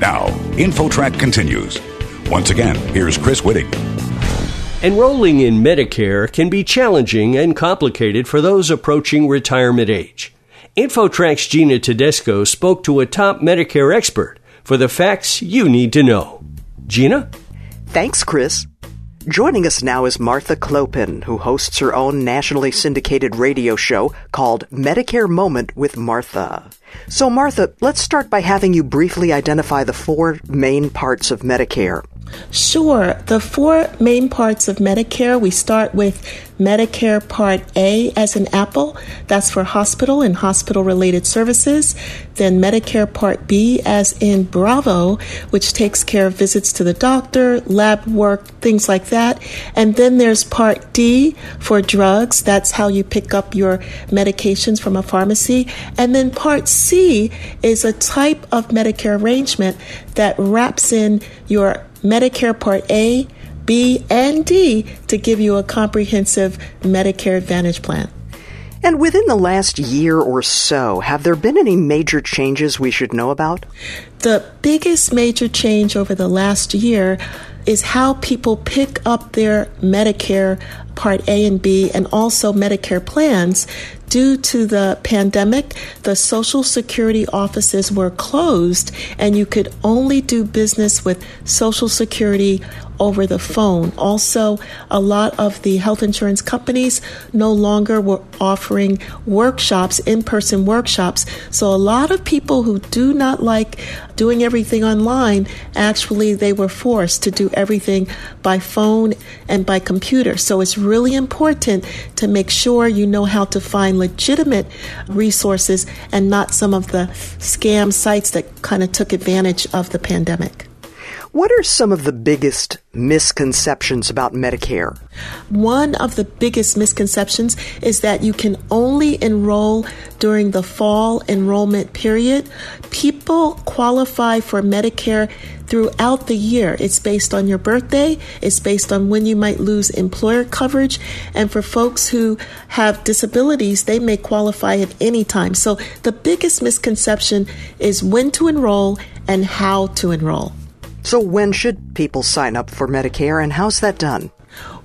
Now, InfoTrack continues. Once again, here's Chris Whitting. Enrolling in Medicare can be challenging and complicated for those approaching retirement age. InfoTrack's Gina Tedesco spoke to a top Medicare expert for the facts you need to know. Gina? Thanks, Chris. Joining us now is Martha Clopin, who hosts her own nationally syndicated radio show called Medicare Moment with Martha. So, Martha, let's start by having you briefly identify the four main parts of Medicare. Sure. The four main parts of Medicare, we start with Medicare Part A as an apple. That's for hospital and hospital related services. Then Medicare Part B as in Bravo, which takes care of visits to the doctor, lab work, things like that. And then there's Part D for drugs. That's how you pick up your medications from a pharmacy. And then Part C is a type of Medicare arrangement that wraps in your Medicare Part A, B, and D to give you a comprehensive Medicare Advantage plan. And within the last year or so, have there been any major changes we should know about? The biggest major change over the last year is how people pick up their Medicare Part A and B and also Medicare plans due to the pandemic, the Social Security offices were closed and you could only do business with Social Security over the phone. Also, a lot of the health insurance companies no longer were offering workshops, in person workshops. So, a lot of people who do not like doing everything online actually they were forced to do everything by phone and by computer. So, it's really important to make sure you know how to find legitimate resources and not some of the scam sites that kind of took advantage of the pandemic. What are some of the biggest misconceptions about Medicare? One of the biggest misconceptions is that you can only enroll during the fall enrollment period. People qualify for Medicare throughout the year. It's based on your birthday, it's based on when you might lose employer coverage, and for folks who have disabilities, they may qualify at any time. So the biggest misconception is when to enroll and how to enroll. So, when should people sign up for Medicare and how's that done?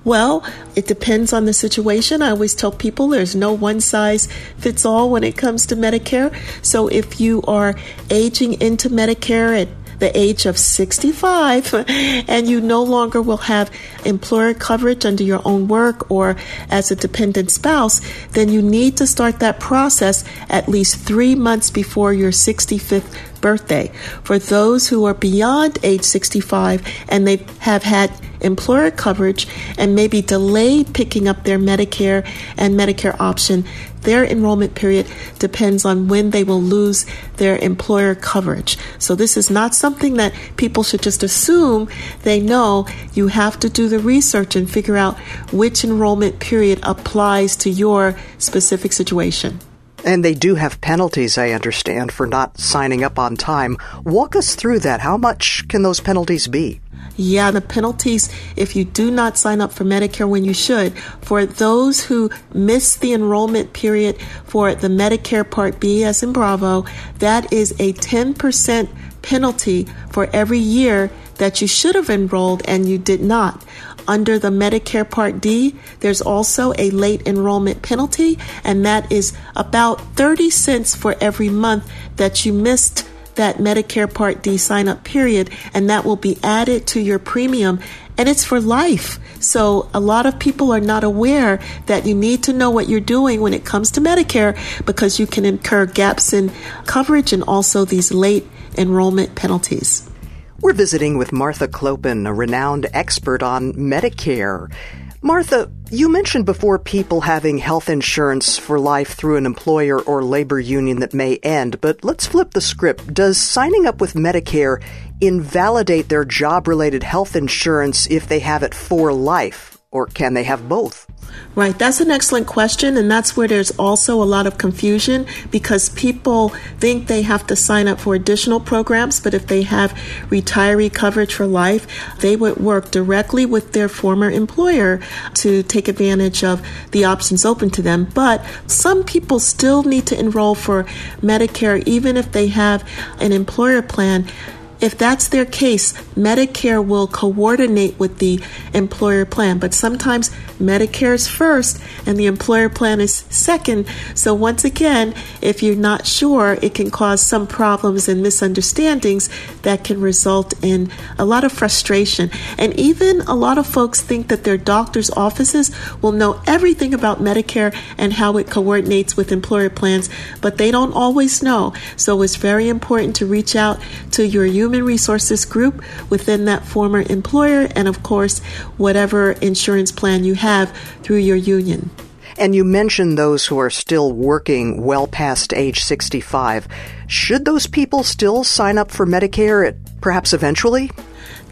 Well, it depends on the situation. I always tell people there's no one size fits all when it comes to Medicare. So, if you are aging into Medicare at the age of 65 and you no longer will have employer coverage under your own work or as a dependent spouse, then you need to start that process at least three months before your 65th birthday. For those who are beyond age 65 and they have had employer coverage and maybe delayed picking up their Medicare and Medicare option, their enrollment period depends on when they will lose their employer coverage. So this is not something that people should just assume they know. You have to do the research and figure out which enrollment period applies to your specific situation. And they do have penalties, I understand, for not signing up on time. Walk us through that. How much can those penalties be? Yeah, the penalties if you do not sign up for Medicare when you should. For those who miss the enrollment period for the Medicare Part B, as in Bravo, that is a 10% penalty for every year that you should have enrolled and you did not. Under the Medicare Part D, there's also a late enrollment penalty, and that is about 30 cents for every month that you missed that Medicare Part D sign up period, and that will be added to your premium, and it's for life. So, a lot of people are not aware that you need to know what you're doing when it comes to Medicare because you can incur gaps in coverage and also these late enrollment penalties. We're visiting with Martha Clopin, a renowned expert on Medicare. Martha, you mentioned before people having health insurance for life through an employer or labor union that may end, but let's flip the script. Does signing up with Medicare invalidate their job related health insurance if they have it for life, or can they have both? Right, that's an excellent question, and that's where there's also a lot of confusion because people think they have to sign up for additional programs, but if they have retiree coverage for life, they would work directly with their former employer to take advantage of the options open to them. But some people still need to enroll for Medicare even if they have an employer plan if that's their case, Medicare will coordinate with the employer plan. But sometimes Medicare is first and the employer plan is second. So once again, if you're not sure, it can cause some problems and misunderstandings that can result in a lot of frustration. And even a lot of folks think that their doctor's offices will know everything about Medicare and how it coordinates with employer plans, but they don't always know. So it's very important to reach out to your human human resources group within that former employer, and of course, whatever insurance plan you have through your union. And you mentioned those who are still working well past age 65. Should those people still sign up for Medicare at, perhaps eventually?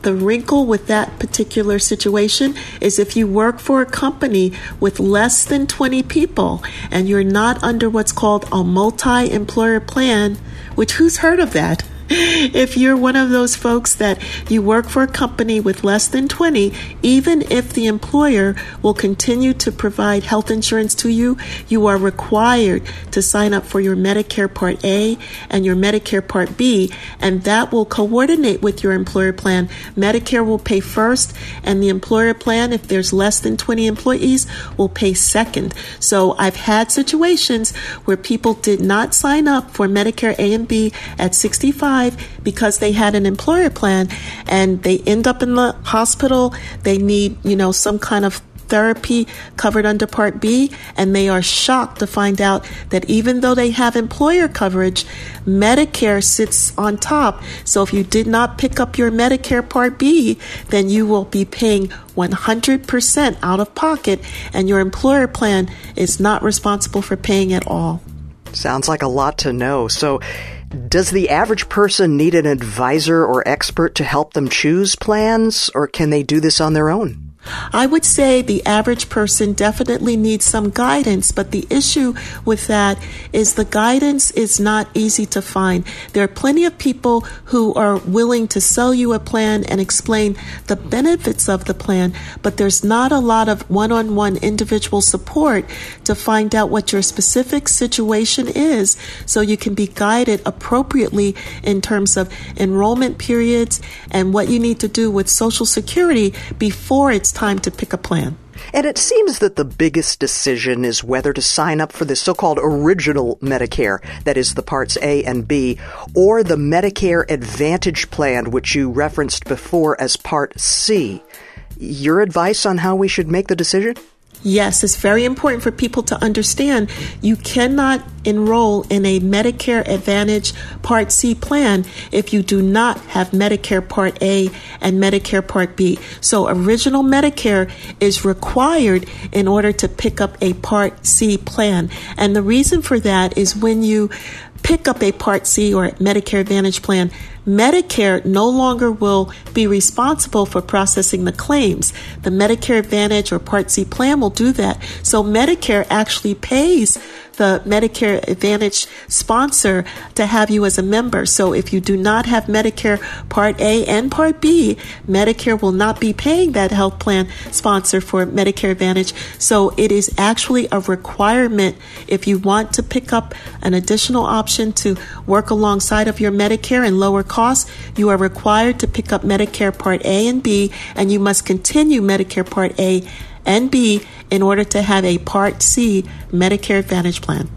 The wrinkle with that particular situation is if you work for a company with less than 20 people and you're not under what's called a multi employer plan, which who's heard of that? if you're one of those folks that you work for a company with less than 20, even if the employer will continue to provide health insurance to you, you are required to sign up for your Medicare Part A and your Medicare Part B, and that will coordinate with your employer plan. Medicare will pay first, and the employer plan, if there's less than 20 employees, will pay second. So I've had situations where people did not sign up for Medicare A and B at 65 because they had an employer plan and they end up in the hospital. They need, you know, some kind of therapy covered under Part B, and they are shocked to find out that even though they have employer coverage, Medicare sits on top. So if you did not pick up your Medicare Part B, then you will be paying 100% out of pocket, and your employer plan is not responsible for paying at all. Sounds like a lot to know. So, does the average person need an advisor or expert to help them choose plans, or can they do this on their own? I would say the average person definitely needs some guidance, but the issue with that is the guidance is not easy to find. There are plenty of people who are willing to sell you a plan and explain the benefits of the plan, but there's not a lot of one on one individual support to find out what your specific situation is so you can be guided appropriately in terms of enrollment periods and what you need to do with Social Security before it's time to pick a plan. And it seems that the biggest decision is whether to sign up for the so-called original Medicare, that is the parts A and B, or the Medicare Advantage plan, which you referenced before as part C. Your advice on how we should make the decision? Yes, it's very important for people to understand you cannot enroll in a Medicare Advantage Part C plan if you do not have Medicare Part A and Medicare Part B. So, original Medicare is required in order to pick up a Part C plan. And the reason for that is when you pick up a Part C or Medicare Advantage plan, Medicare no longer will be responsible for processing the claims. The Medicare Advantage or Part C plan will do that. So Medicare actually pays the Medicare Advantage sponsor to have you as a member. So if you do not have Medicare Part A and Part B, Medicare will not be paying that health plan sponsor for Medicare Advantage. So it is actually a requirement if you want to pick up an additional option to work alongside of your Medicare and lower costs, you are required to pick up Medicare Part A and B, and you must continue Medicare Part A and B in order to have a Part C Medicare Advantage plan.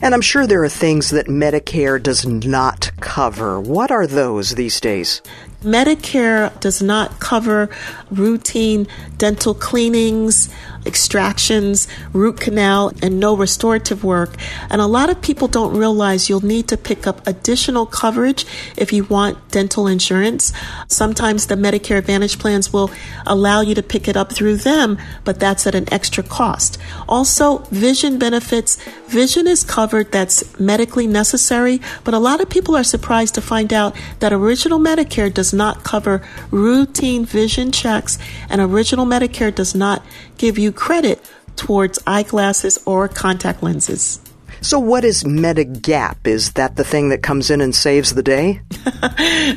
And I'm sure there are things that Medicare does not cover. What are those these days? Medicare does not cover routine dental cleanings, extractions, root canal, and no restorative work. And a lot of people don't realize you'll need to pick up additional coverage if you want dental insurance. Sometimes the Medicare Advantage plans will allow you to pick it up through them, but that's at an extra cost. Also, vision benefits. Vision is covered that's medically necessary, but a lot of people are surprised to find out that original Medicare does not cover routine vision checks and original Medicare does not give you credit towards eyeglasses or contact lenses. So, what is Medigap? Is that the thing that comes in and saves the day?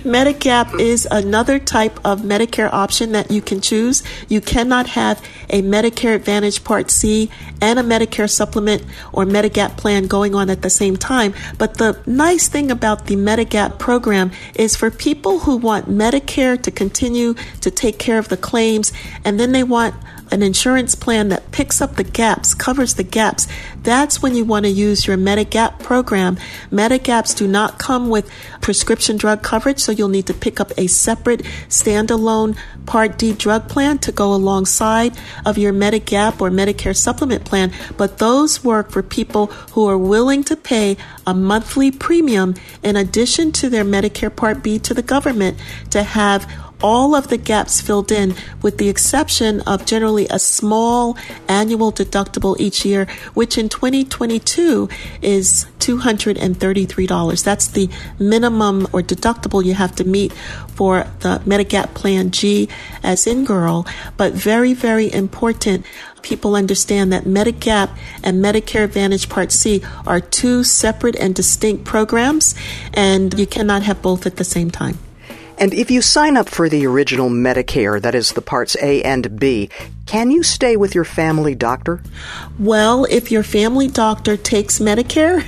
Medigap is another type of Medicare option that you can choose. You cannot have a Medicare Advantage Part C and a Medicare supplement or Medigap plan going on at the same time. But the nice thing about the Medigap program is for people who want Medicare to continue to take care of the claims and then they want an insurance plan that picks up the gaps, covers the gaps, that's when you want to use your Medigap program. Medigaps do not come with prescription drug coverage, so you'll need to pick up a separate standalone Part D drug plan to go alongside of your Medigap or Medicare supplement plan. But those work for people who are willing to pay a monthly premium in addition to their Medicare Part B to the government to have all of the gaps filled in, with the exception of generally a small annual deductible each year, which in 2022 is $233. That's the minimum or deductible you have to meet for the Medigap Plan G as in girl, but very, very important people understand that Medigap and Medicare Advantage Part C are two separate and distinct programs, and you cannot have both at the same time. And if you sign up for the original Medicare, that is the parts A and B, can you stay with your family doctor? Well, if your family doctor takes Medicare,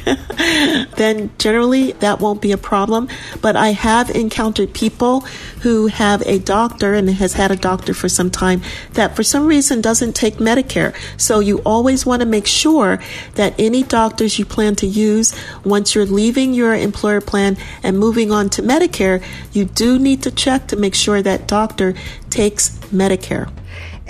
then generally that won't be a problem. But I have encountered people who have a doctor and has had a doctor for some time that for some reason doesn't take Medicare. So you always want to make sure that any doctors you plan to use once you're leaving your employer plan and moving on to Medicare, you do need to check to make sure that doctor takes Medicare.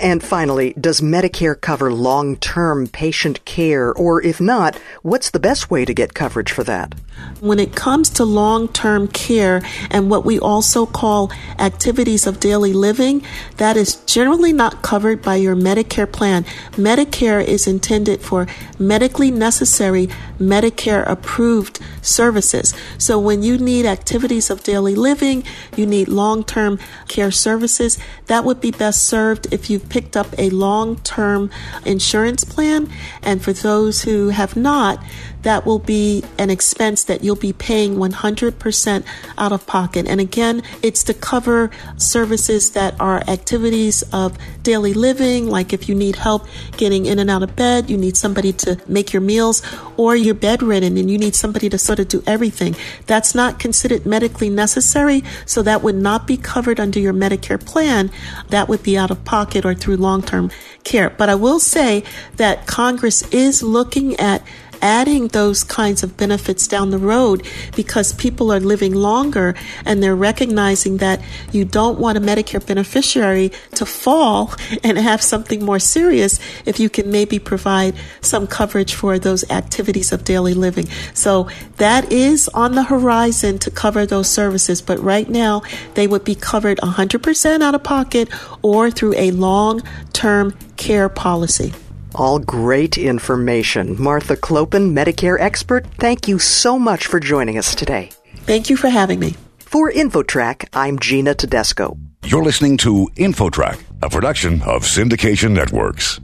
And finally, does Medicare cover long-term patient care? Or if not, what's the best way to get coverage for that? When it comes to long term care and what we also call activities of daily living, that is generally not covered by your Medicare plan. Medicare is intended for medically necessary, Medicare approved services. So when you need activities of daily living, you need long term care services, that would be best served if you've picked up a long term insurance plan. And for those who have not, that will be an expense that you'll be paying 100% out of pocket. And again, it's to cover services that are activities of daily living, like if you need help getting in and out of bed, you need somebody to make your meals, or you're bedridden and you need somebody to sort of do everything. That's not considered medically necessary, so that would not be covered under your Medicare plan. That would be out of pocket or through long term care. But I will say that Congress is looking at adding those kinds of benefits down the road because people are living longer and they're recognizing that you don't want a Medicare beneficiary to fall and have something more serious if you can maybe provide some coverage for those activities of daily living. So that is on the horizon to cover those services, but right now they would be covered 100% out of pocket or through a long term care policy. All great information. Martha Clopin, Medicare expert, thank you so much for joining us today. Thank you for having me. For InfoTrack, I'm Gina Tedesco. You're listening to InfoTrack, a production of Syndication Networks.